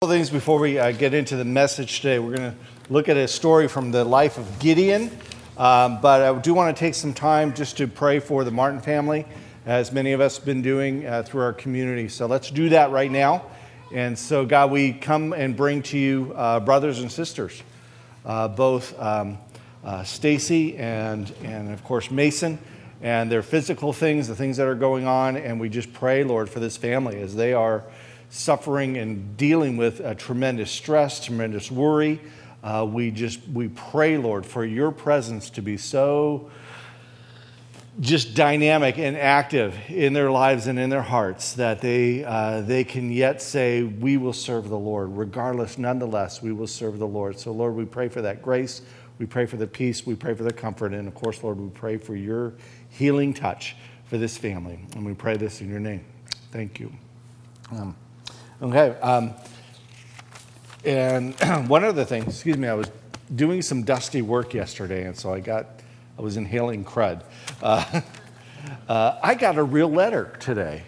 couple things before we uh, get into the message today. We're going to look at a story from the life of Gideon, um, but I do want to take some time just to pray for the Martin family, as many of us have been doing uh, through our community. So let's do that right now. And so, God, we come and bring to you uh, brothers and sisters, uh, both um, uh, Stacy and, and, of course, Mason, and their physical things, the things that are going on. And we just pray, Lord, for this family as they are suffering and dealing with a tremendous stress, tremendous worry. Uh, we just we pray, Lord, for your presence to be so just dynamic and active in their lives and in their hearts that they uh, they can yet say, "We will serve the Lord, regardless. Nonetheless, we will serve the Lord." So, Lord, we pray for that grace. We pray for the peace. We pray for the comfort, and of course, Lord, we pray for your healing touch for this family, and we pray this in your name. Thank you. Um, Okay. Um, and one other thing, excuse me, I was doing some dusty work yesterday, and so I got, I was inhaling crud. Uh, uh, I got a real letter today.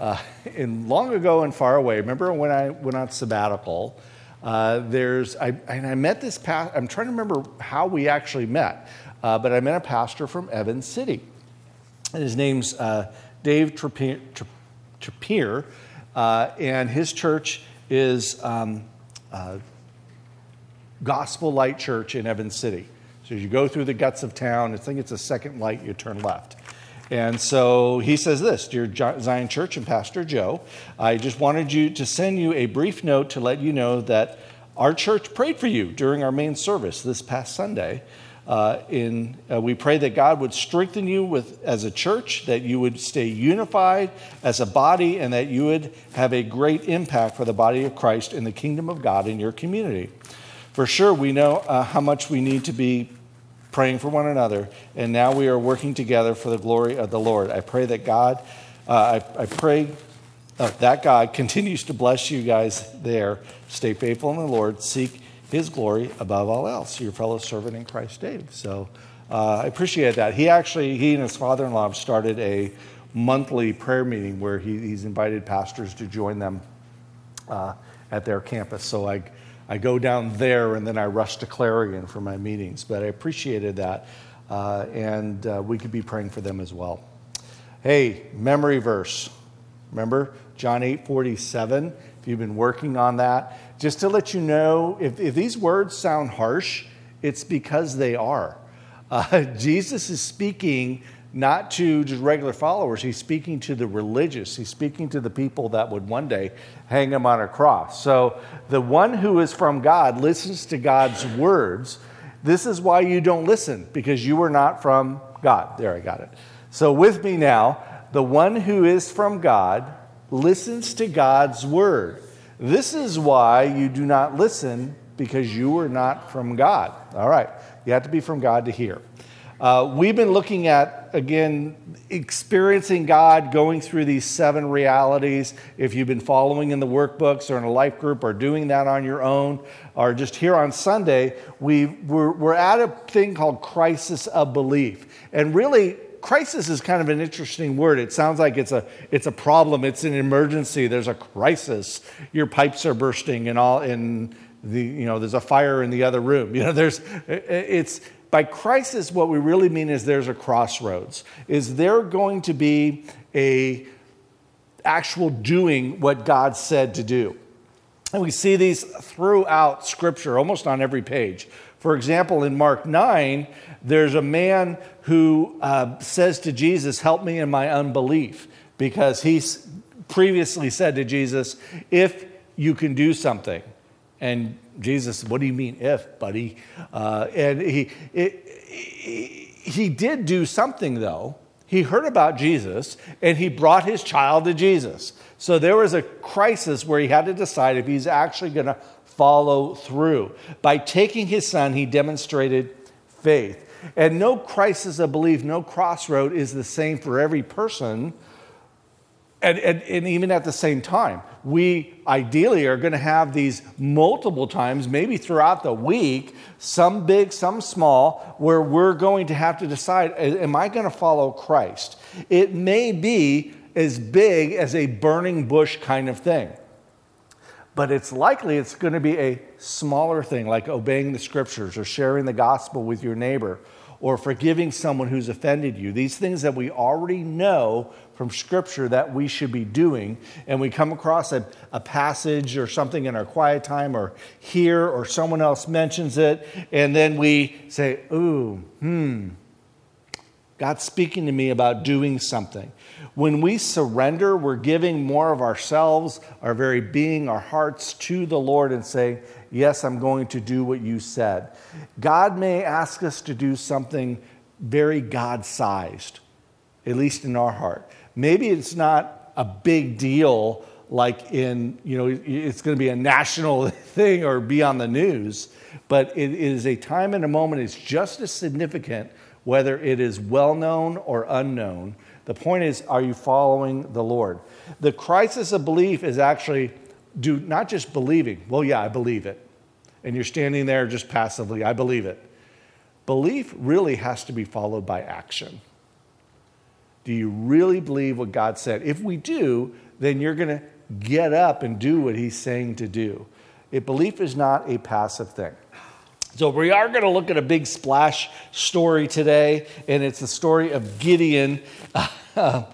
Uh, long ago and far away, remember when I went on sabbatical? Uh, there's, I, and I met this pastor, I'm trying to remember how we actually met, uh, but I met a pastor from Evans City. And his name's uh, Dave. Trappier uh, and his church is um, uh, Gospel Light Church in Evans City. So you go through the guts of town, I think it's a second light, you turn left. And so he says this Dear Zion Church and Pastor Joe, I just wanted you to send you a brief note to let you know that our church prayed for you during our main service this past Sunday. Uh, in, uh, we pray that God would strengthen you with, as a church, that you would stay unified as a body, and that you would have a great impact for the body of Christ in the kingdom of God in your community. For sure, we know uh, how much we need to be praying for one another, and now we are working together for the glory of the Lord. I pray that God, uh, I, I, pray uh, that God continues to bless you guys there. Stay faithful in the Lord. Seek his glory above all else. Your fellow servant in Christ, Dave. So uh, I appreciate that. He actually, he and his father in law have started a monthly prayer meeting where he, he's invited pastors to join them uh, at their campus. So I, I go down there and then I rush to Clarion for my meetings. But I appreciated that. Uh, and uh, we could be praying for them as well. Hey, memory verse. Remember John 8 47? If you've been working on that, just to let you know, if, if these words sound harsh, it's because they are. Uh, Jesus is speaking not to just regular followers, he's speaking to the religious. He's speaking to the people that would one day hang him on a cross. So the one who is from God listens to God's words. This is why you don't listen, because you are not from God. There, I got it. So with me now, the one who is from God listens to God's word. This is why you do not listen because you are not from God. All right, you have to be from God to hear. Uh, we've been looking at, again, experiencing God, going through these seven realities. If you've been following in the workbooks or in a life group or doing that on your own, or just here on Sunday, we, we're, we're at a thing called crisis of belief. And really, crisis is kind of an interesting word. It sounds like it's a, it's a problem, it's an emergency, there's a crisis. Your pipes are bursting and all, and the, you know, there's a fire in the other room. You know, there's, it's, by crisis, what we really mean is there's a crossroads. Is there going to be a actual doing what God said to do? And we see these throughout Scripture, almost on every page. For example, in Mark 9, there's a man who uh, says to Jesus, Help me in my unbelief, because he previously said to Jesus, If you can do something. And Jesus, what do you mean, if, buddy? Uh, and he, it, he did do something, though. He heard about Jesus and he brought his child to Jesus. So there was a crisis where he had to decide if he's actually going to follow through. By taking his son, he demonstrated faith. And no crisis of belief, no crossroad is the same for every person. And, and, and, even at the same time, we ideally are going to have these multiple times, maybe throughout the week, some big, some small, where we're going to have to decide am I going to follow Christ? It may be as big as a burning bush kind of thing. But it's likely it's going to be a smaller thing like obeying the scriptures or sharing the gospel with your neighbor or forgiving someone who's offended you. These things that we already know from Scripture that we should be doing, and we come across a, a passage or something in our quiet time or hear or someone else mentions it, and then we say, Ooh, hmm, God's speaking to me about doing something. When we surrender, we're giving more of ourselves, our very being, our hearts to the Lord and saying, Yes, I'm going to do what you said. God may ask us to do something very God sized, at least in our heart. Maybe it's not a big deal like in, you know, it's going to be a national thing or be on the news, but it is a time and a moment, it's just as significant whether it is well known or unknown. The point is, are you following the Lord? The crisis of belief is actually do not just believing, well, yeah, I believe it. And you're standing there just passively, I believe it. Belief really has to be followed by action. Do you really believe what God said? If we do, then you're going to get up and do what He's saying to do. If belief is not a passive thing. So, we are going to look at a big splash story today, and it's the story of Gideon.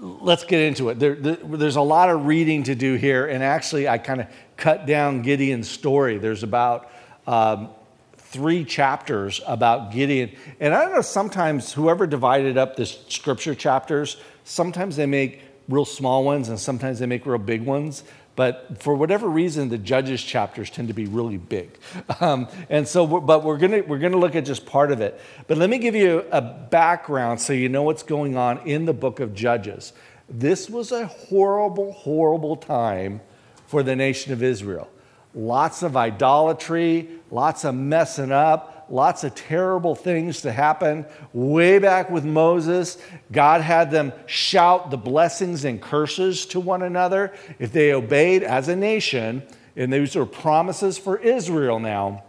let's get into it. There, there, there's a lot of reading to do here, and actually, I kind of cut down Gideon's story. There's about um, three chapters about Gideon. And I don't know, sometimes whoever divided up the scripture chapters, sometimes they make real small ones and sometimes they make real big ones. But for whatever reason, the Judges chapters tend to be really big. Um, and so, we're, but we're going to we're gonna look at just part of it. But let me give you a background so you know what's going on in the book of Judges. This was a horrible, horrible time for the nation of Israel. Lots of idolatry, lots of messing up, lots of terrible things to happen. Way back with Moses, God had them shout the blessings and curses to one another if they obeyed as a nation. And these are promises for Israel now.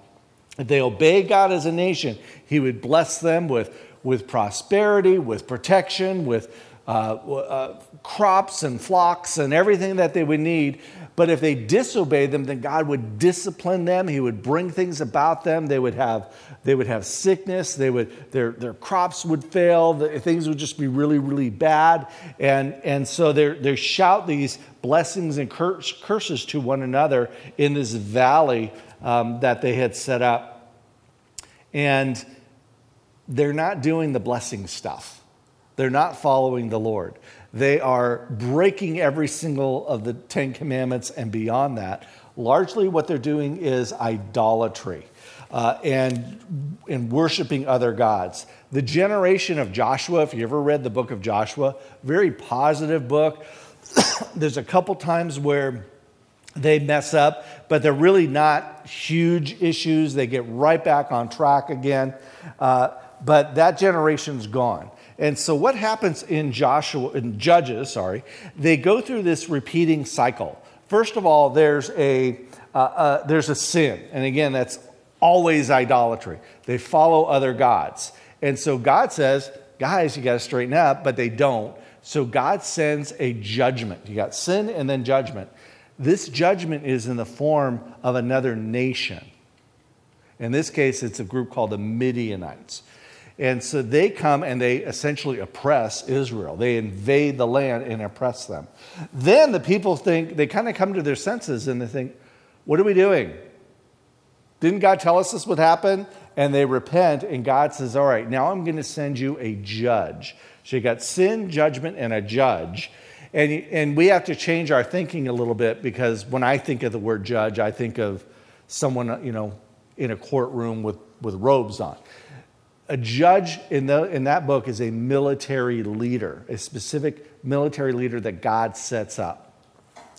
If they obey God as a nation, He would bless them with, with prosperity, with protection, with uh, uh, crops and flocks and everything that they would need. But if they disobeyed them, then God would discipline them. He would bring things about them. They would have, they would have sickness. They would, their, their crops would fail. The, things would just be really, really bad. And, and so they shout these blessings and curse, curses to one another in this valley um, that they had set up. And they're not doing the blessing stuff. They're not following the Lord. They are breaking every single of the Ten Commandments and beyond that. Largely, what they're doing is idolatry uh, and, and worshiping other gods. The generation of Joshua, if you ever read the book of Joshua, very positive book. There's a couple times where they mess up, but they're really not huge issues. They get right back on track again. Uh, but that generation's gone. And so what happens in Joshua in Judges, sorry, they go through this repeating cycle. First of all, there's a uh, uh, there's a sin, and again, that's always idolatry. They follow other gods, and so God says, "Guys, you got to straighten up," but they don't. So God sends a judgment. You got sin and then judgment. This judgment is in the form of another nation. In this case, it's a group called the Midianites. And so they come and they essentially oppress Israel. They invade the land and oppress them. Then the people think, they kind of come to their senses and they think, what are we doing? Didn't God tell us this would happen? And they repent, and God says, All right, now I'm going to send you a judge. So you got sin, judgment, and a judge. And, and we have to change our thinking a little bit because when I think of the word judge, I think of someone, you know, in a courtroom with, with robes on a judge in, the, in that book is a military leader, a specific military leader that God sets up.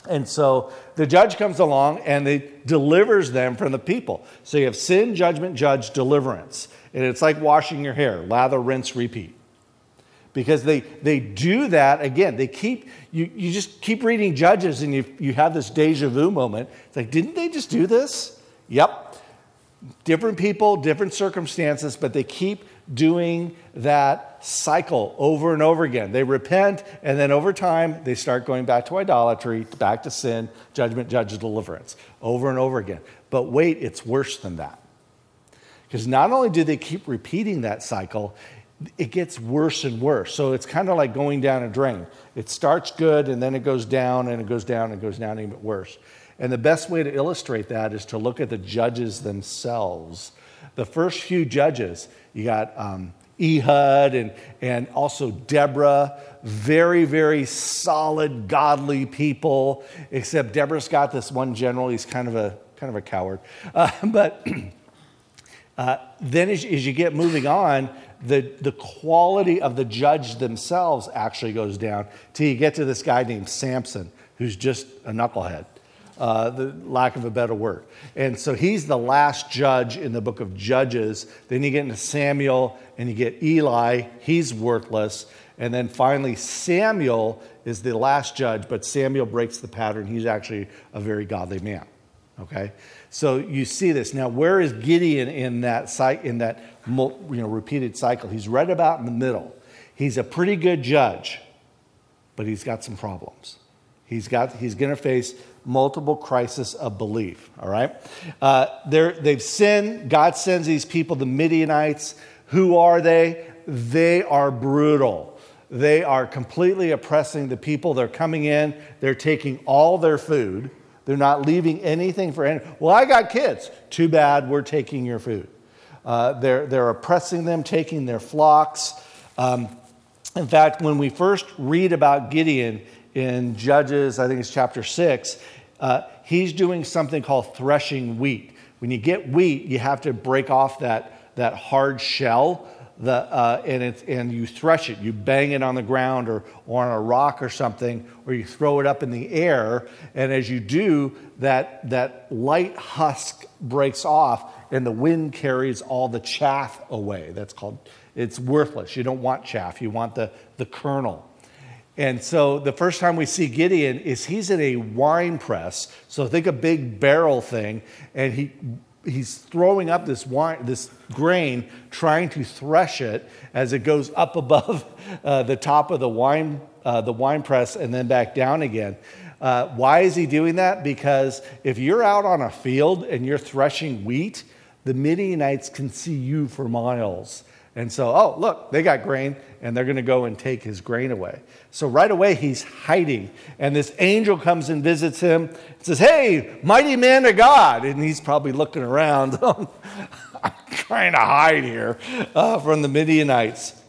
And so the judge comes along and they delivers them from the people. So you have sin, judgment, judge, deliverance. And it's like washing your hair lather, rinse, repeat. Because they, they do that again. They keep, you, you just keep reading Judges and you, you have this deja vu moment. It's like, didn't they just do this? Yep different people, different circumstances, but they keep doing that cycle over and over again. They repent, and then over time, they start going back to idolatry, back to sin, judgment, judgment, deliverance, over and over again. But wait, it's worse than that. Because not only do they keep repeating that cycle, it gets worse and worse. So it's kind of like going down a drain. It starts good and then it goes down and it goes down and goes down even worse. And the best way to illustrate that is to look at the judges themselves. The first few judges, you got um, Ehud and, and also Deborah, very, very solid, godly people, except Deborah's got this one general, he's kind of a, kind of a coward. Uh, but uh, then as, as you get moving on, the, the quality of the judge themselves actually goes down till you get to this guy named Samson, who's just a knucklehead, uh, the lack of a better word. And so he's the last judge in the book of Judges. Then you get into Samuel and you get Eli, he's worthless. And then finally, Samuel is the last judge, but Samuel breaks the pattern. He's actually a very godly man. Okay? So you see this. Now, where is Gideon in that, in that you know, repeated cycle? He's right about in the middle. He's a pretty good judge, but he's got some problems. He's, got, he's going to face multiple crises of belief, all right? Uh, they've sinned. God sends these people, the Midianites. Who are they? They are brutal. They are completely oppressing the people. They're coming in, they're taking all their food they're not leaving anything for any. Well, I got kids. Too bad, we're taking your food. Uh, they're, they're oppressing them, taking their flocks. Um, in fact, when we first read about Gideon in Judges, I think it's chapter 6, uh, he's doing something called threshing wheat. When you get wheat, you have to break off that, that hard shell the, uh, and, it's, and you thresh it. You bang it on the ground or, or on a rock or something, or you throw it up in the air. And as you do, that, that light husk breaks off, and the wind carries all the chaff away. That's called, it's worthless. You don't want chaff, you want the, the kernel. And so the first time we see Gideon is he's in a wine press. So think a big barrel thing, and he he's throwing up this wine, this grain, trying to thresh it as it goes up above uh, the top of the wine, uh, the wine press and then back down again. Uh, why is he doing that? Because if you're out on a field and you're threshing wheat, the Midianites can see you for miles. And so, oh, look, they got grain, and they're going to go and take his grain away. So, right away, he's hiding. And this angel comes and visits him and says, Hey, mighty man of God. And he's probably looking around. I'm trying to hide here uh, from the Midianites.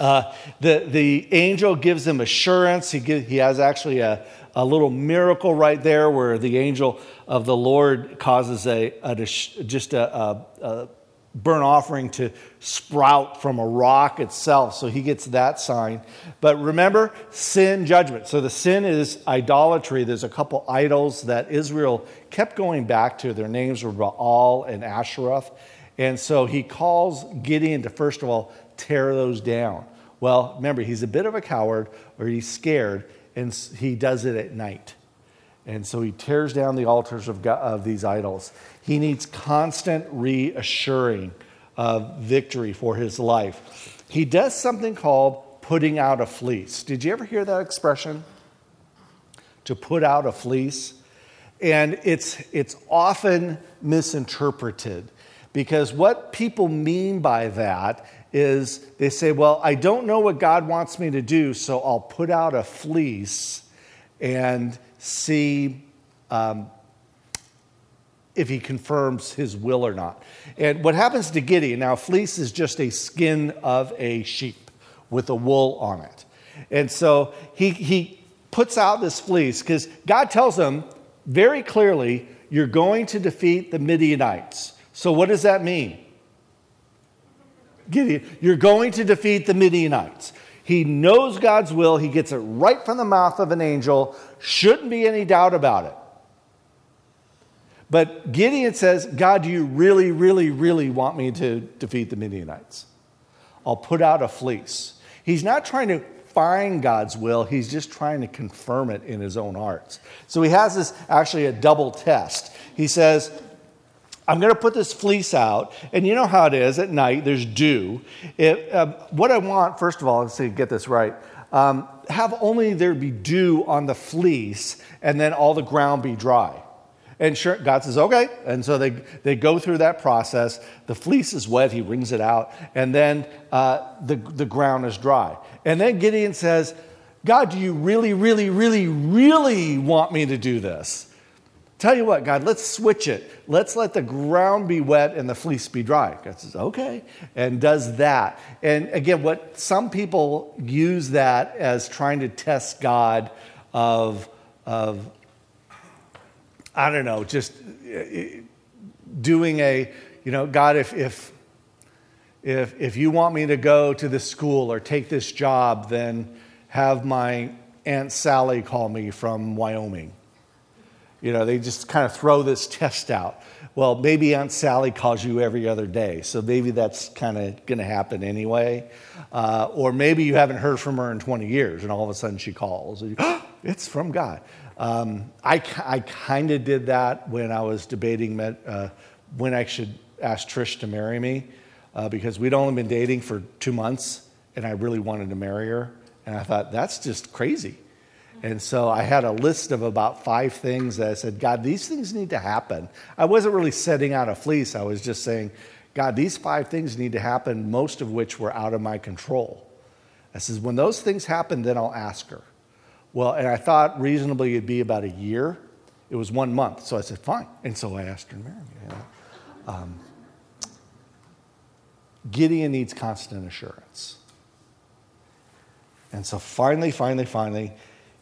Uh, the, the angel gives him assurance. He, give, he has actually a, a little miracle right there where the angel of the Lord causes a, a just a, a burnt offering to sprout from a rock itself. So he gets that sign. But remember, sin, judgment. So the sin is idolatry. There's a couple idols that Israel kept going back to. Their names were Baal and Asheroth. And so he calls Gideon to, first of all, tear those down. Well, remember, he's a bit of a coward or he's scared, and he does it at night. And so he tears down the altars of, God, of these idols. He needs constant reassuring of victory for his life. He does something called putting out a fleece. Did you ever hear that expression? To put out a fleece? And it's, it's often misinterpreted because what people mean by that is they say, Well, I don't know what God wants me to do, so I'll put out a fleece and see um, if he confirms his will or not. And what happens to Gideon now, fleece is just a skin of a sheep with a wool on it. And so he, he puts out this fleece because God tells him very clearly, You're going to defeat the Midianites. So, what does that mean? Gideon, you're going to defeat the Midianites. He knows God's will. He gets it right from the mouth of an angel. Shouldn't be any doubt about it. But Gideon says, God, do you really, really, really want me to defeat the Midianites? I'll put out a fleece. He's not trying to find God's will, he's just trying to confirm it in his own heart. So he has this actually a double test. He says, I'm going to put this fleece out, and you know how it is at night, there's dew. It, um, what I want, first of all, let's see, get this right, um, have only there be dew on the fleece, and then all the ground be dry. And sure, God says, okay. And so they, they go through that process. The fleece is wet, he wrings it out, and then uh, the, the ground is dry. And then Gideon says, God, do you really, really, really, really want me to do this? Tell you what, God, let's switch it. Let's let the ground be wet and the fleece be dry. God says, okay, and does that. And again, what some people use that as trying to test God of, of I don't know, just uh, doing a, you know, God, if, if, if, if you want me to go to this school or take this job, then have my Aunt Sally call me from Wyoming you know, they just kind of throw this test out. Well, maybe Aunt Sally calls you every other day, so maybe that's kind of going to happen anyway. Uh, or maybe you haven't heard from her in 20 years, and all of a sudden she calls. You, oh, it's from God. Um, I, I kind of did that when I was debating uh, when I should ask Trish to marry me, uh, because we'd only been dating for two months, and I really wanted to marry her. And I thought, that's just crazy. And so I had a list of about five things that I said, God, these things need to happen. I wasn't really setting out a fleece. I was just saying, God, these five things need to happen, most of which were out of my control. I says, when those things happen, then I'll ask her. Well, and I thought reasonably it'd be about a year. It was one month. So I said, fine. And so I asked her to marry me. You know? um, Gideon needs constant assurance. And so finally, finally, finally,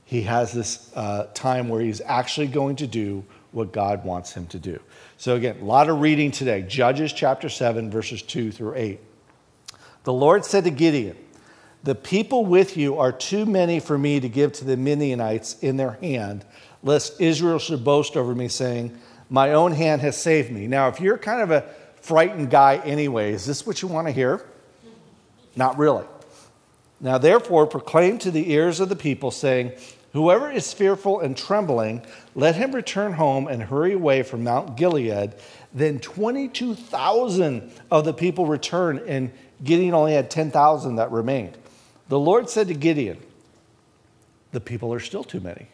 he has this uh, time where he's actually going to do what God wants him to do. So, again, a lot of reading today. Judges chapter 7, verses 2 through 8. The Lord said to Gideon, The people with you are too many for me to give to the Midianites in their hand, lest Israel should boast over me, saying, My own hand has saved me. Now, if you're kind of a frightened guy anyway, is this what you want to hear? Not really. Now, therefore, proclaim to the ears of the people, saying, Whoever is fearful and trembling, let him return home and hurry away from Mount Gilead. Then 22,000 of the people returned, and Gideon only had 10,000 that remained. The Lord said to Gideon, The people are still too many.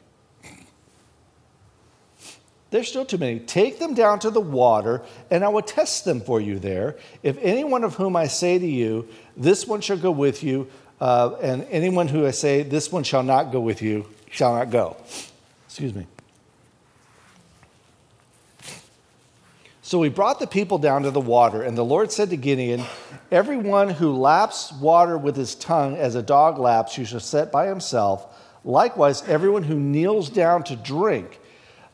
There's still too many. Take them down to the water, and I will test them for you there. If any one of whom I say to you, This one shall go with you, uh, and anyone who I say, This one shall not go with you, shall not go. Excuse me. So we brought the people down to the water, and the Lord said to Gideon, Everyone who laps water with his tongue as a dog laps, you shall set by himself. Likewise, everyone who kneels down to drink.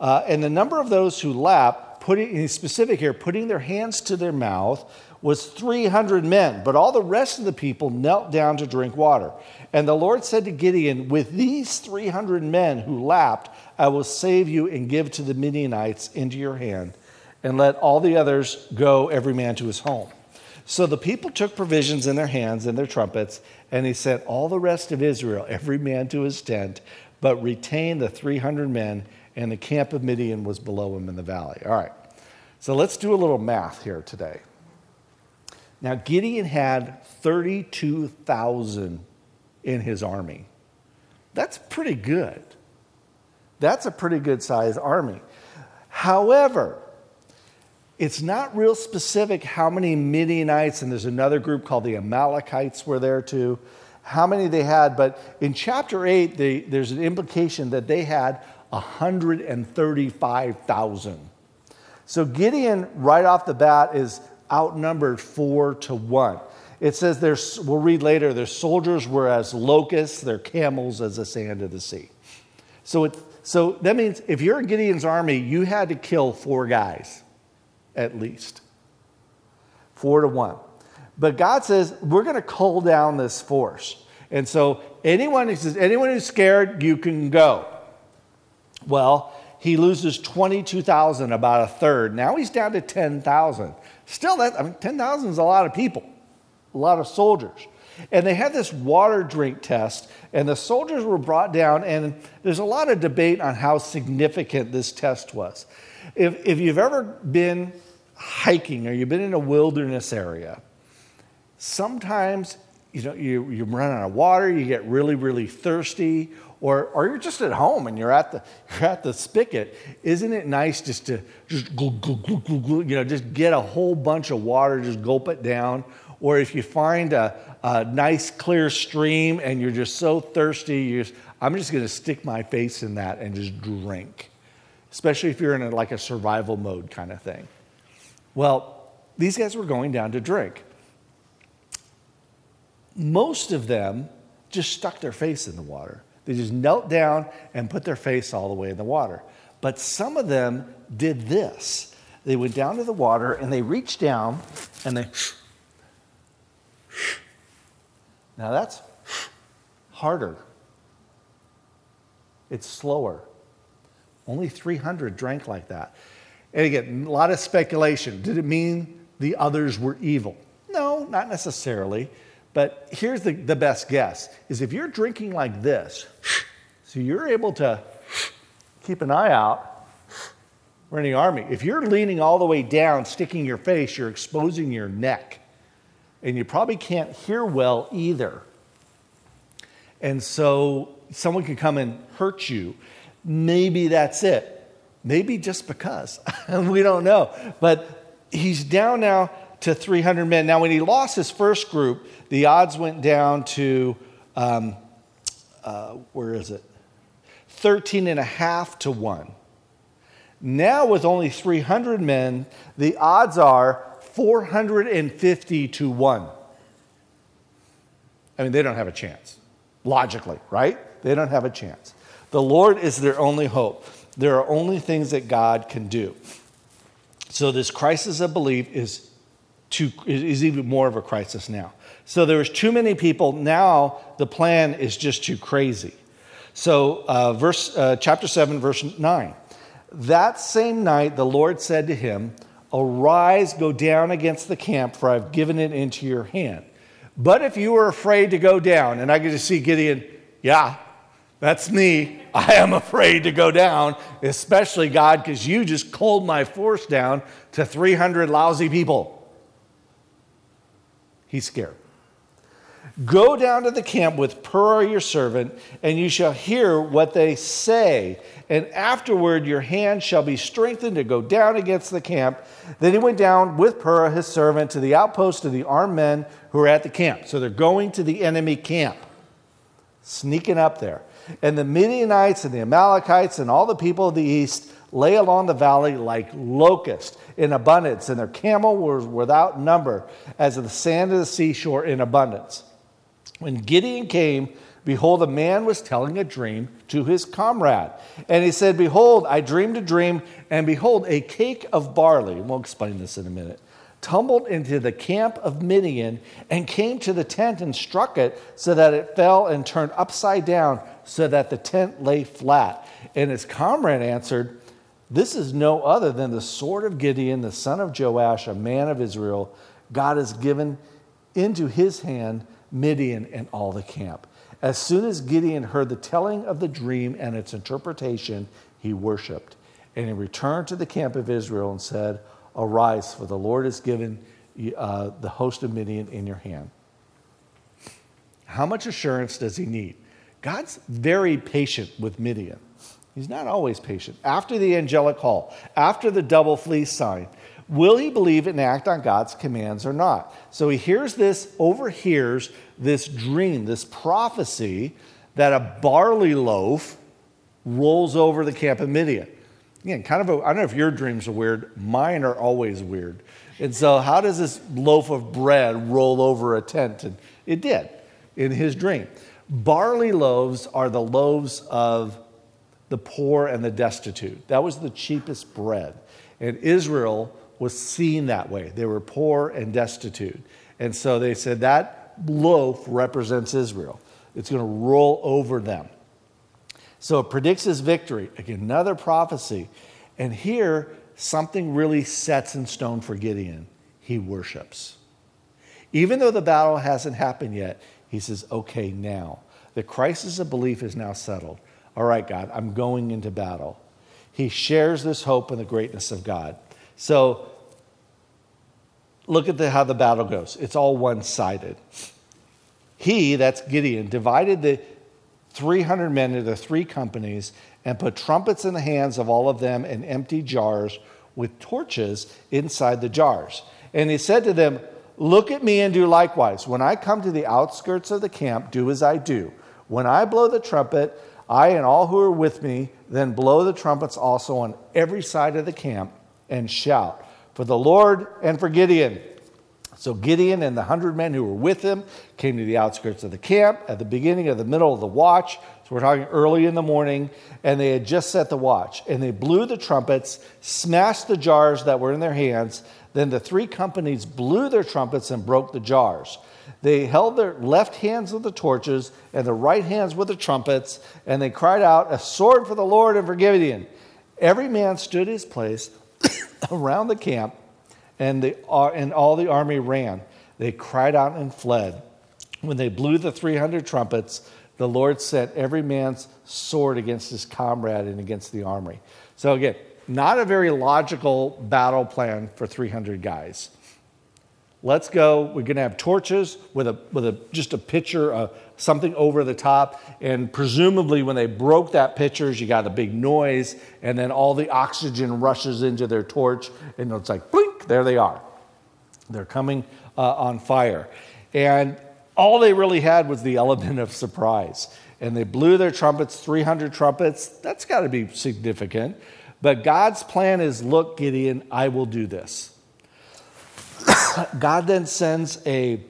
Uh, and the number of those who lap, putting, in specific here, putting their hands to their mouth, was 300 men, but all the rest of the people knelt down to drink water. And the Lord said to Gideon, With these 300 men who lapped, I will save you and give to the Midianites into your hand, and let all the others go, every man to his home. So the people took provisions in their hands and their trumpets, and he sent all the rest of Israel, every man to his tent, but retained the 300 men, and the camp of Midian was below him in the valley. All right, so let's do a little math here today. Now, Gideon had 32,000 in his army. That's pretty good. That's a pretty good sized army. However, it's not real specific how many Midianites, and there's another group called the Amalekites were there too, how many they had. But in chapter 8, they, there's an implication that they had 135,000. So Gideon, right off the bat, is outnumbered four to one. It says there's, we'll read later, their soldiers were as locusts, their camels as the sand of the sea. So, it, so that means if you're in Gideon's army, you had to kill four guys at least. Four to one. But God says, we're going to cull down this force. And so anyone who says, anyone who's scared, you can go. Well, he loses 22,000, about a third. Now he's down to 10,000. Still, that, I mean, 10,000 is a lot of people, a lot of soldiers. And they had this water drink test, and the soldiers were brought down, and there's a lot of debate on how significant this test was. If, if you've ever been hiking or you've been in a wilderness area, sometimes you know you, you run out of water, you get really, really thirsty, or, or you're just at home and you're at the you're at the spigot. Isn't it nice just to just you know just get a whole bunch of water, just gulp it down? Or if you find a, a nice clear stream and you're just so thirsty, you I'm just going to stick my face in that and just drink. Especially if you're in a, like a survival mode kind of thing. Well, these guys were going down to drink. Most of them just stuck their face in the water. They just knelt down and put their face all the way in the water. But some of them did this. They went down to the water and they reached down and they. Now that's harder. It's slower. Only 300 drank like that. And again, a lot of speculation. Did it mean the others were evil? No, not necessarily. But here's the, the best guess is if you're drinking like this, so you're able to keep an eye out for any army. If you're leaning all the way down, sticking your face, you're exposing your neck. And you probably can't hear well either. And so someone could come and hurt you. Maybe that's it. Maybe just because. we don't know. But he's down now to 300 men. Now, when he lost his first group, the odds went down to, um, uh, where is it? 13 and a half to 1. Now, with only 300 men, the odds are 450 to 1. I mean, they don't have a chance, logically, right? They don't have a chance. The Lord is their only hope. There are only things that God can do. So, this crisis of belief is too, is even more of a crisis now. So there was too many people. Now the plan is just too crazy. So uh, verse uh, chapter seven, verse nine. That same night, the Lord said to him, "Arise, go down against the camp, for I've given it into your hand." But if you are afraid to go down, and I get to see Gideon, yeah, that's me. I am afraid to go down, especially God, because you just culled my force down to 300 lousy people. He's scared. Go down to the camp with Purah your servant, and you shall hear what they say. And afterward, your hand shall be strengthened to go down against the camp. Then he went down with Purah his servant to the outpost of the armed men who were at the camp. So they're going to the enemy camp, sneaking up there. And the Midianites and the Amalekites and all the people of the east lay along the valley like locusts in abundance, and their camel was without number, as of the sand of the seashore in abundance. When Gideon came, behold, a man was telling a dream to his comrade. And he said, Behold, I dreamed a dream, and behold, a cake of barley, we'll explain this in a minute, tumbled into the camp of Midian and came to the tent and struck it so that it fell and turned upside down so that the tent lay flat. And his comrade answered, this is no other than the sword of Gideon, the son of Joash, a man of Israel. God has given into his hand Midian and all the camp. As soon as Gideon heard the telling of the dream and its interpretation, he worshiped. And he returned to the camp of Israel and said, Arise, for the Lord has given uh, the host of Midian in your hand. How much assurance does he need? God's very patient with Midian. He's not always patient. After the angelic call, after the double fleece sign, will he believe and act on God's commands or not? So he hears this, overhears this dream, this prophecy that a barley loaf rolls over the camp of Midian. Again, kind of a, I don't know if your dreams are weird. Mine are always weird. And so, how does this loaf of bread roll over a tent? And it did in his dream. Barley loaves are the loaves of the poor and the destitute. That was the cheapest bread. And Israel was seen that way. They were poor and destitute. And so they said that loaf represents Israel. It's going to roll over them. So it predicts his victory. Again, another prophecy. And here, something really sets in stone for Gideon. He worships. Even though the battle hasn't happened yet, he says, okay, now. The crisis of belief is now settled. All right, God, I'm going into battle. He shares this hope in the greatness of God. So look at the, how the battle goes. It's all one sided. He, that's Gideon, divided the 300 men into three companies and put trumpets in the hands of all of them and empty jars with torches inside the jars. And he said to them, Look at me and do likewise. When I come to the outskirts of the camp, do as I do. When I blow the trumpet, I and all who are with me then blow the trumpets also on every side of the camp and shout for the Lord and for Gideon. So Gideon and the hundred men who were with him came to the outskirts of the camp at the beginning of the middle of the watch. So we're talking early in the morning, and they had just set the watch. And they blew the trumpets, smashed the jars that were in their hands. Then the three companies blew their trumpets and broke the jars. They held their left hands with the torches and the right hands with the trumpets, and they cried out, A sword for the Lord and for Gideon. Every man stood his place around the camp, and, the, uh, and all the army ran. They cried out and fled. When they blew the 300 trumpets, the Lord sent every man's sword against his comrade and against the army. So, again, not a very logical battle plan for 300 guys. Let's go. We're going to have torches with a with a just a pitcher of something over the top, and presumably when they broke that pitchers, you got a big noise, and then all the oxygen rushes into their torch, and it's like blink. There they are. They're coming uh, on fire, and all they really had was the element of surprise. And they blew their trumpets, 300 trumpets. That's got to be significant. But God's plan is look, Gideon, I will do this. God then sends a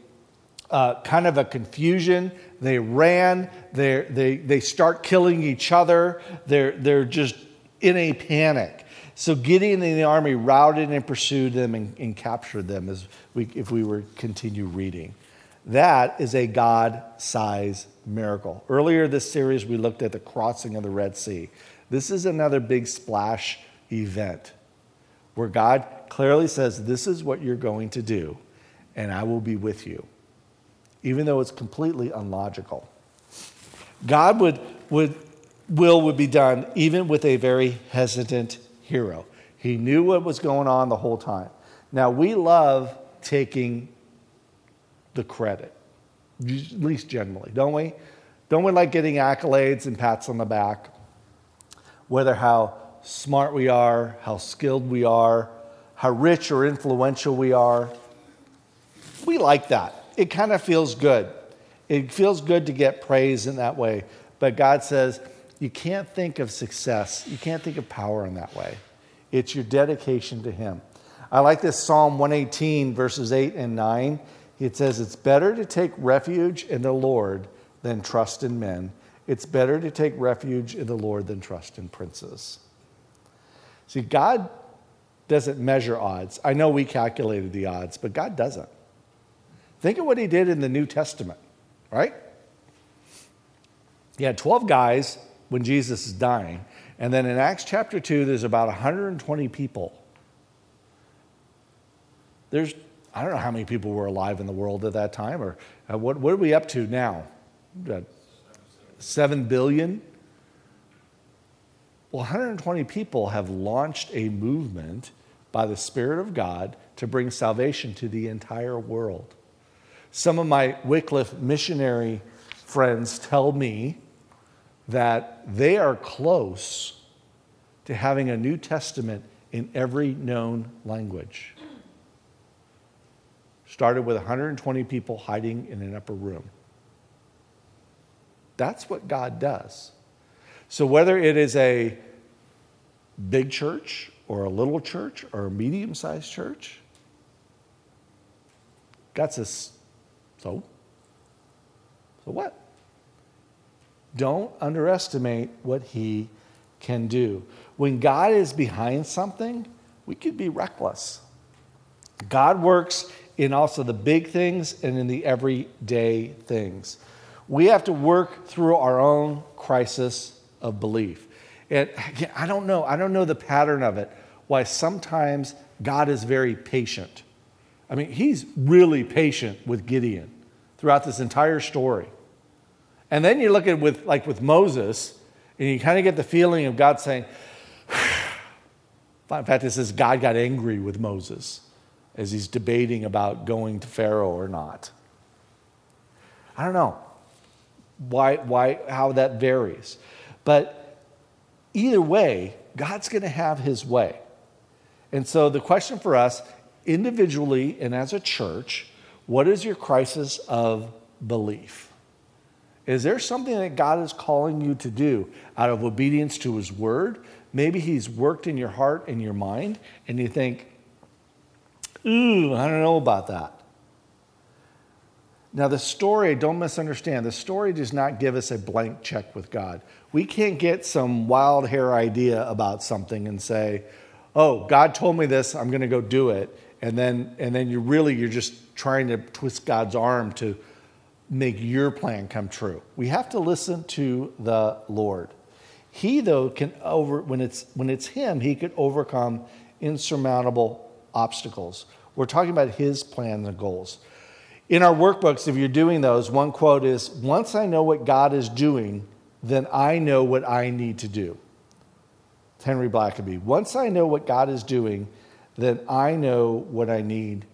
uh, kind of a confusion. They ran, they they, they start killing each other, they're, they're just in a panic. So Gideon and the army routed and pursued them and, and captured them as we, if we were continue reading. That is a God size miracle. Earlier this series, we looked at the crossing of the Red Sea. This is another big splash event where God clearly says, This is what you're going to do, and I will be with you, even though it's completely unlogical. God would, would, will would be done even with a very hesitant hero. He knew what was going on the whole time. Now, we love taking the credit, at least generally, don't we? Don't we like getting accolades and pats on the back? Whether how smart we are, how skilled we are, how rich or influential we are. We like that. It kind of feels good. It feels good to get praise in that way. But God says, you can't think of success, you can't think of power in that way. It's your dedication to Him. I like this Psalm 118, verses 8 and 9. It says, It's better to take refuge in the Lord than trust in men. It's better to take refuge in the Lord than trust in princes. See, God doesn't measure odds. I know we calculated the odds, but God doesn't. Think of what he did in the New Testament, right? He had 12 guys when Jesus is dying. And then in Acts chapter 2, there's about 120 people. There's, I don't know how many people were alive in the world at that time, or uh, what, what are we up to now? Uh, 7 billion? Well, 120 people have launched a movement by the Spirit of God to bring salvation to the entire world. Some of my Wycliffe missionary friends tell me that they are close to having a New Testament in every known language. Started with 120 people hiding in an upper room. That's what God does. So, whether it is a big church or a little church or a medium sized church, God says, so? So what? Don't underestimate what He can do. When God is behind something, we could be reckless. God works in also the big things and in the everyday things. We have to work through our own crisis of belief. And I don't know, I don't know the pattern of it, why sometimes God is very patient. I mean, he's really patient with Gideon throughout this entire story. And then you look at with like with Moses, and you kind of get the feeling of God saying, in fact, it says God got angry with Moses. as he's debating about going to Pharaoh or not. I don't know why, why, how that varies. But either way, God's going to have his way. And so the question for us, individually and as a church, what is your crisis of belief? Is there something that God is calling you to do out of obedience to his word? Maybe he's worked in your heart and your mind, and you think, ooh, I don't know about that. Now, the story, don't misunderstand, the story does not give us a blank check with God. We can't get some wild hair idea about something and say, oh, God told me this, I'm going to go do it. And then, and then you really, you're just trying to twist God's arm to make your plan come true. We have to listen to the Lord. He, though, can over, when it's, when it's Him, He could overcome insurmountable obstacles. We're talking about His plans and goals. In our workbooks, if you're doing those, one quote is Once I know what God is doing, then I know what I need to do. Henry Blackaby. Once I know what God is doing, then I know what I need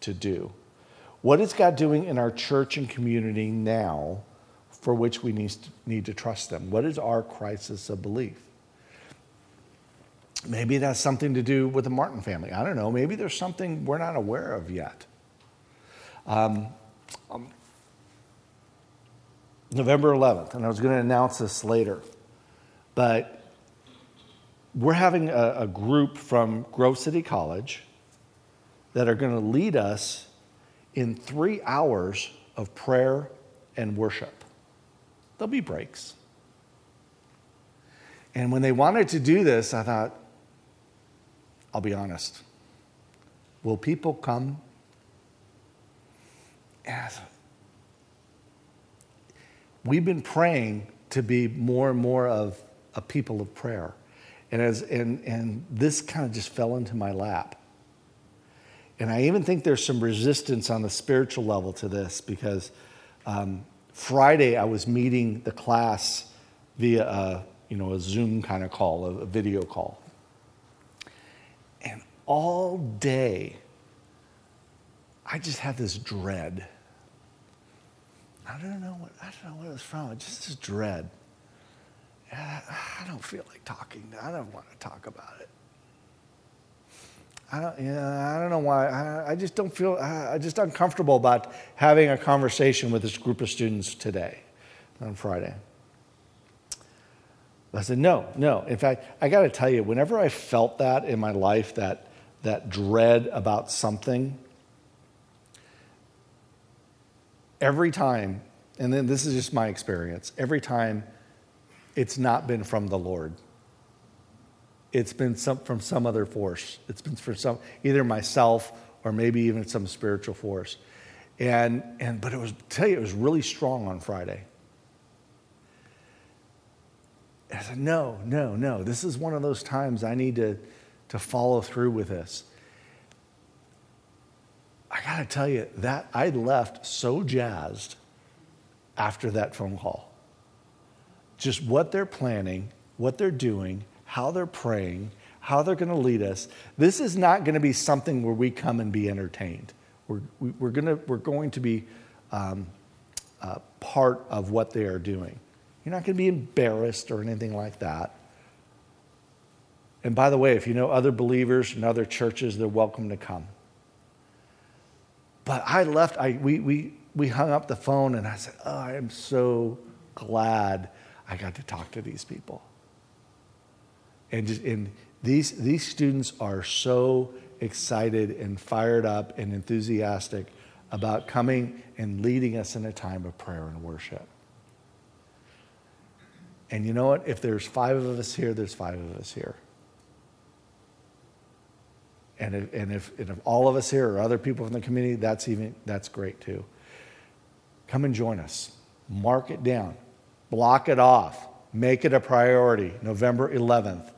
to do. What is God doing in our church and community now for which we need to, need to trust them? What is our crisis of belief? Maybe it has something to do with the Martin family. I don't know. Maybe there's something we're not aware of yet. Um, um, November 11th, and I was going to announce this later, but we're having a, a group from Grove City College that are going to lead us in three hours of prayer and worship. There'll be breaks. And when they wanted to do this, I thought, I'll be honest. Will people come as we've been praying to be more and more of a people of prayer. And, as, and, and this kind of just fell into my lap. And I even think there's some resistance on the spiritual level to this because um, Friday I was meeting the class via a, you know, a Zoom kind of call, a, a video call. And all day, I just had this dread I don't know what I don't know what it was from. Just this dread. I don't feel like talking. I don't want to talk about it. I don't, yeah, I don't know why. I, I just don't feel, I'm just uncomfortable about having a conversation with this group of students today on Friday. I said, no, no. In fact, I got to tell you, whenever I felt that in my life, that, that dread about something, every time, and then this is just my experience, every time it's not been from the Lord. It's been some, from some other force. It's been from some, either myself or maybe even some spiritual force. And, and but it was, tell you, it was really strong on Friday. I said, no, no, no. This is one of those times I need to, to follow through with this. I got to tell you that I left so jazzed after that phone call. Just what they're planning, what they're doing, how they're praying, how they're going to lead us. This is not going to be something where we come and be entertained. We're, we're, gonna, we're going to be um, uh, part of what they are doing. You're not going to be embarrassed or anything like that. And by the way, if you know other believers and other churches, they're welcome to come. But I left, I, we, we, we hung up the phone and I said, Oh, I am so glad I got to talk to these people. And, and these, these students are so excited and fired up and enthusiastic about coming and leading us in a time of prayer and worship. And you know what? If there's five of us here, there's five of us here. And if, and if, and if all of us here or other people from the community, that's even that's great too. Come and join us. Mark it down. Block it off. Make it a priority. November 11th,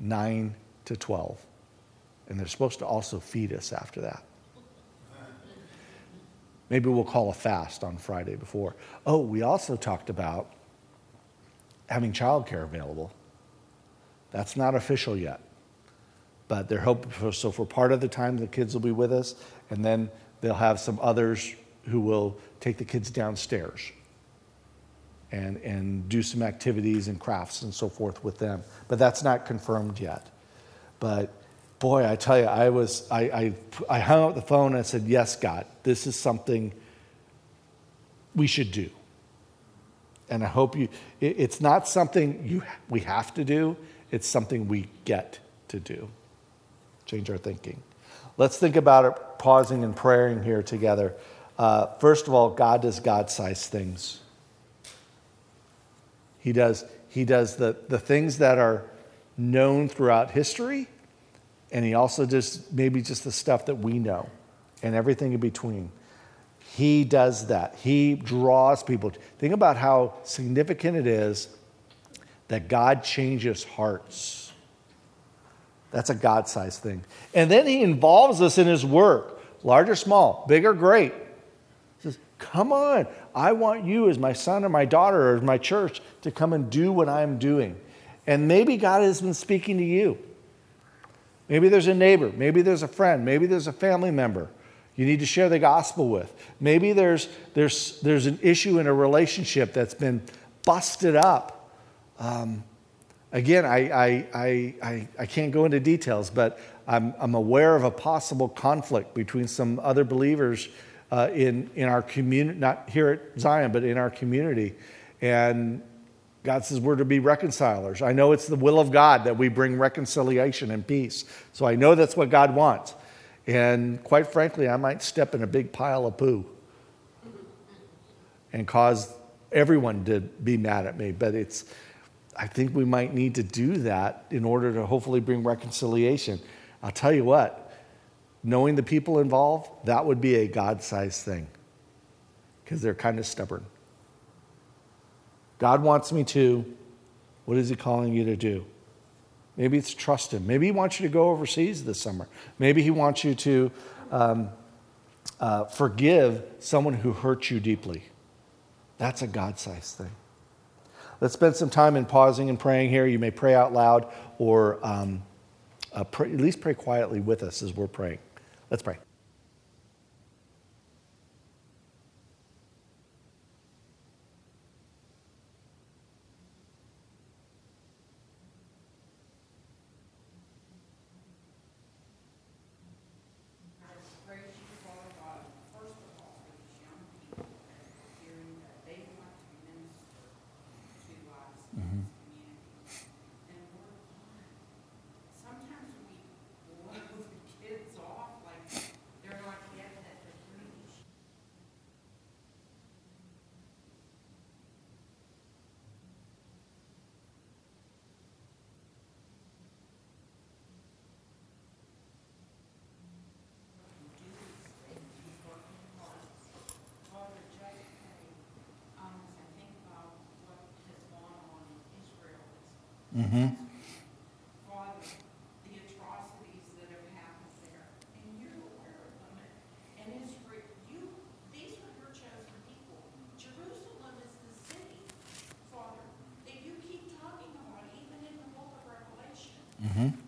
9 to 12. And they're supposed to also feed us after that. Maybe we'll call a fast on Friday before. Oh, we also talked about having childcare available. That's not official yet. but they're hoping so for part of the time the kids will be with us, and then they'll have some others who will take the kids downstairs and, and do some activities and crafts and so forth with them. But that's not confirmed yet. But boy, I tell you, I was I, I, I hung up the phone and I said, Yes, God, this is something we should do. And I hope you it, it's not something you we have to do, it's something we get to do. Change our thinking. Let's think about it, pausing and praying here together. Uh, first of all, God does God sized things. He does, he does the, the things that are known throughout history, and he also does maybe just the stuff that we know and everything in between. He does that. He draws people. Think about how significant it is that God changes hearts. That's a God sized thing. And then he involves us in his work, large or small, big or great. He says, Come on, I want you as my son or my daughter or my church to come and do what I'm doing. And maybe God has been speaking to you. Maybe there's a neighbor, maybe there's a friend, maybe there's a family member you need to share the gospel with. Maybe there's, there's, there's an issue in a relationship that's been busted up. Um, again, I, I, I, I, I can't go into details, but I'm, I'm aware of a possible conflict between some other believers uh, in, in our community, not here at Zion, but in our community. And God says we're to be reconcilers. I know it's the will of God that we bring reconciliation and peace. So I know that's what God wants. And quite frankly, I might step in a big pile of poo and cause everyone to be mad at me. But it's, I think we might need to do that in order to hopefully bring reconciliation. I'll tell you what, knowing the people involved, that would be a God sized thing because they're kind of stubborn. God wants me to. What is He calling you to do? Maybe it's trust Him. Maybe He wants you to go overseas this summer. Maybe He wants you to um, uh, forgive someone who hurt you deeply. That's a God sized thing. Let's spend some time in pausing and praying here. You may pray out loud or um, uh, pray, at least pray quietly with us as we're praying. Let's pray. Mm-hmm. the atrocities that have happened there, and you're aware of them, and Israel, you, these are your chosen people. Jerusalem is the city, Father, that you keep talking about, even in the book of Revelation. Mm-hmm.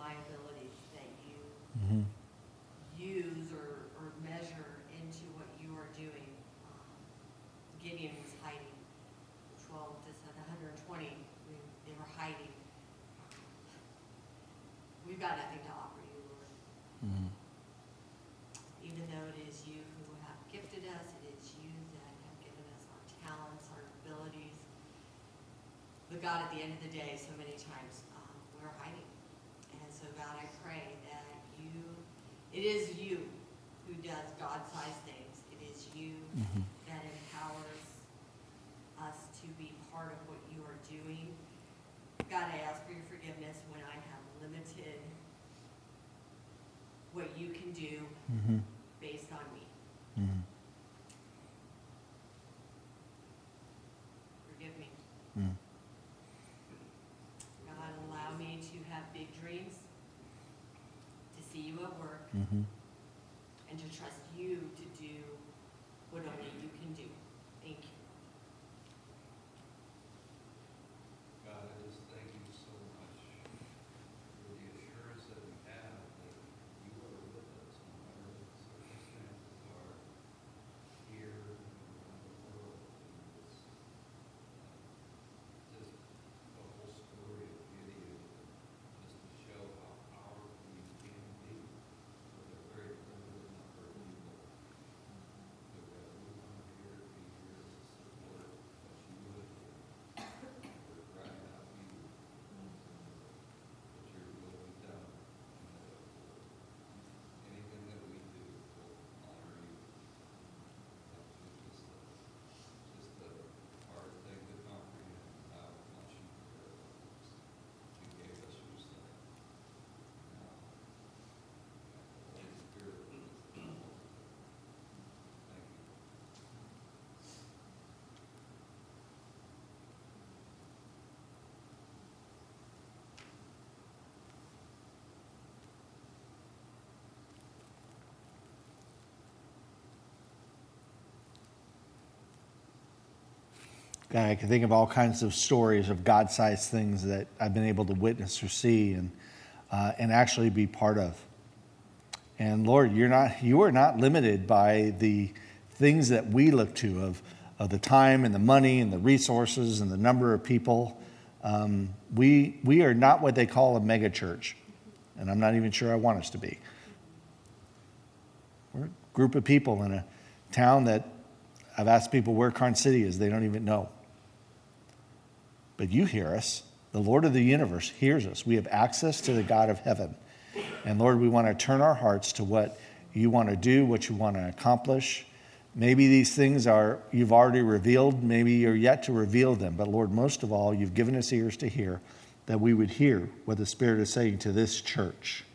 my abilities that you mm-hmm. use or, or measure into what you are doing. Um, Gideon was hiding, twelve to seven hundred and twenty, they were hiding. Um, we've got nothing to offer you, Lord. Mm-hmm. Even though it is you who have gifted us, it is you that have given us our talents, our abilities. But God, at the end of the day, so many times, it is you who does God-sized things. It is you mm-hmm. that empowers us to be part of what you are doing. God, I ask for your forgiveness when I have limited what you can do based on me. Forgive me. God, allow me to have big dreams, to see you at work, and to trust you to do what only you can do. Thank you. God, I just thank you so much for the assurance that we have that you are with us no matter what the circumstances are here and around the world. And it's uh, just the whole story of Gideon, just to show how powerful you can be with a very limited number of people. But God, we want to here be here to support what you would do. We're crying out to you that your will be done. and that Anything that we do will honor you. That's just a, just a hard thing to comprehend how much you care about us. You gave us your son. Now, the Holy Spirit will be Thank you. I can think of all kinds of stories of God sized things that I've been able to witness or see and, uh, and actually be part of. And Lord, you're not, you are not limited by the things that we look to of, of the time and the money and the resources and the number of people. Um, we, we are not what they call a mega church. And I'm not even sure I want us to be. We're a group of people in a town that I've asked people where Karns City is, they don't even know. But you hear us. The Lord of the universe hears us. We have access to the God of heaven. And Lord, we want to turn our hearts to what you want to do, what you want to accomplish. Maybe these things are you've already revealed, maybe you're yet to reveal them. But Lord, most of all, you've given us ears to hear that we would hear what the Spirit is saying to this church.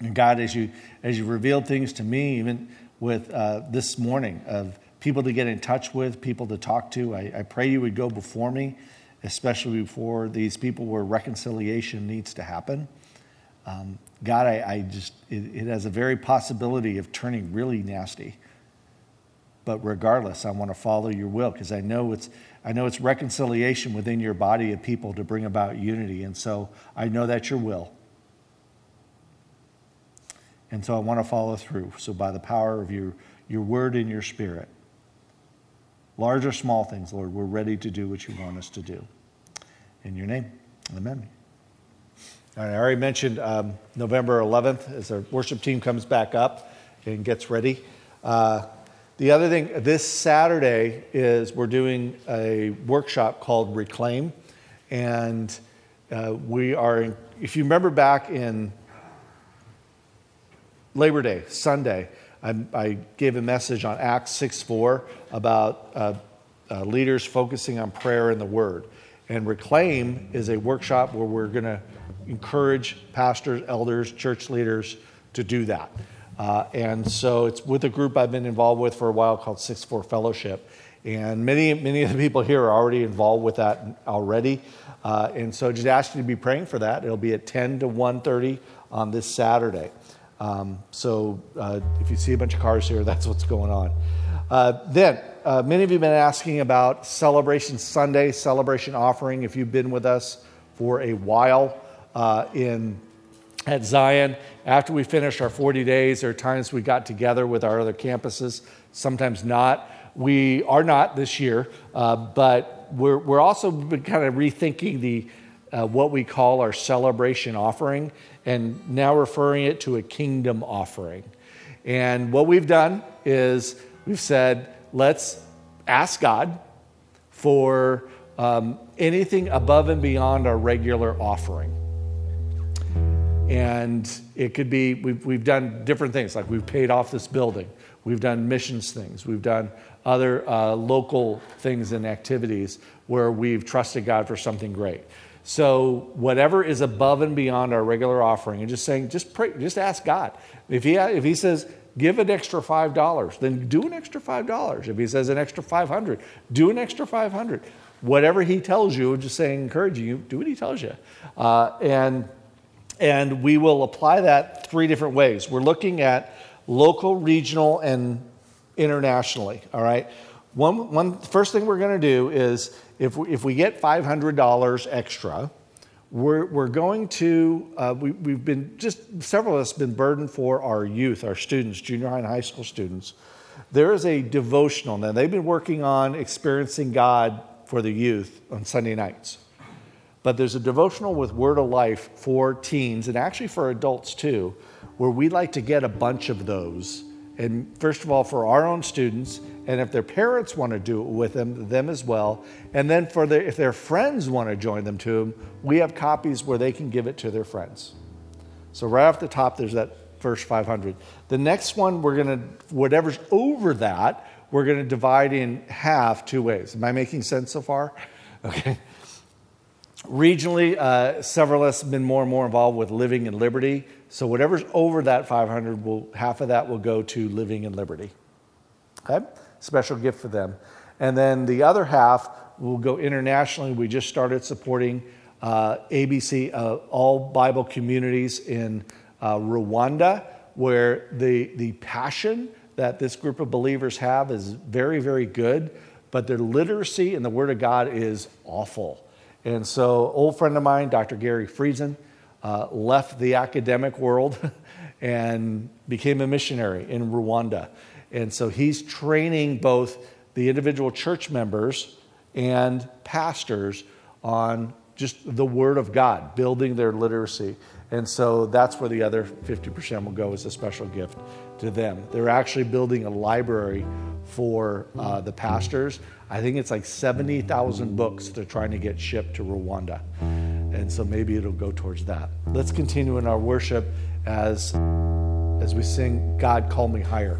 And God, as you as you revealed things to me, even with uh, this morning of people to get in touch with, people to talk to, I, I pray you would go before me, especially before these people where reconciliation needs to happen. Um, God, I, I just it, it has a very possibility of turning really nasty. But regardless, I want to follow your will because I know it's I know it's reconciliation within your body of people to bring about unity, and so I know that's your will. And so I want to follow through. So, by the power of your, your word and your spirit, large or small things, Lord, we're ready to do what you want us to do. In your name, amen. All right, I already mentioned um, November 11th as our worship team comes back up and gets ready. Uh, the other thing, this Saturday is we're doing a workshop called Reclaim. And uh, we are, if you remember back in Labor Day, Sunday, I, I gave a message on Acts 6 4 about uh, uh, leaders focusing on prayer and the word. And Reclaim is a workshop where we're going to encourage pastors, elders, church leaders to do that. Uh, and so it's with a group I've been involved with for a while called 6 4 Fellowship. And many, many of the people here are already involved with that already. Uh, and so just ask you to be praying for that. It'll be at 10 to 1.30 on this Saturday. Um, so uh, if you see a bunch of cars here, that's what's going on. Uh, then, uh, many of you have been asking about Celebration Sunday, Celebration Offering. If you've been with us for a while, uh, in at Zion. After we finished our 40 days, there are times we got together with our other campuses, sometimes not. We are not this year, uh, but we're, we're also kind of rethinking the, uh, what we call our celebration offering and now referring it to a kingdom offering. And what we've done is we've said, let's ask God for um, anything above and beyond our regular offering. And it could be, we've, we've done different things, like we've paid off this building, we've done missions things, we've done other uh, local things and activities where we've trusted God for something great. So whatever is above and beyond our regular offering, and just saying, just pray, just ask God. If he if he says give an extra five dollars, then do an extra five dollars. If he says an extra five hundred, do an extra five hundred. Whatever he tells you, just saying, encouraging you, do what he tells you, uh, and and we will apply that three different ways. We're looking at local, regional, and internationally. All right. One, one first thing we're going to do is if we, if we get $500 extra, we're, we're going to, uh, we, we've been just several of us been burdened for our youth, our students, junior high and high school students. There is a devotional now. They've been working on experiencing God for the youth on Sunday nights. But there's a devotional with Word of Life for teens and actually for adults too, where we'd like to get a bunch of those and first of all, for our own students, and if their parents want to do it with them, them as well. And then for their, if their friends want to join them to them, we have copies where they can give it to their friends. So right off the top, there's that first 500. The next one, we're going to, whatever's over that, we're going to divide in half two ways. Am I making sense so far? Okay. Regionally, uh, several of us have been more and more involved with Living in Liberty. So whatever's over that 500, will, half of that will go to Living in Liberty. Okay? Special gift for them. And then the other half will go internationally. We just started supporting uh, ABC, uh, all Bible communities in uh, Rwanda, where the, the passion that this group of believers have is very, very good, but their literacy in the Word of God is awful. And so, old friend of mine, Dr. Gary Friesen, uh, left the academic world and became a missionary in Rwanda. And so he's training both the individual church members and pastors on just the Word of God, building their literacy. And so that's where the other 50% will go as a special gift to them. They're actually building a library for uh, the pastors. I think it's like 70,000 books they're trying to get shipped to Rwanda. And so maybe it'll go towards that. Let's continue in our worship as, as we sing, God, call me higher.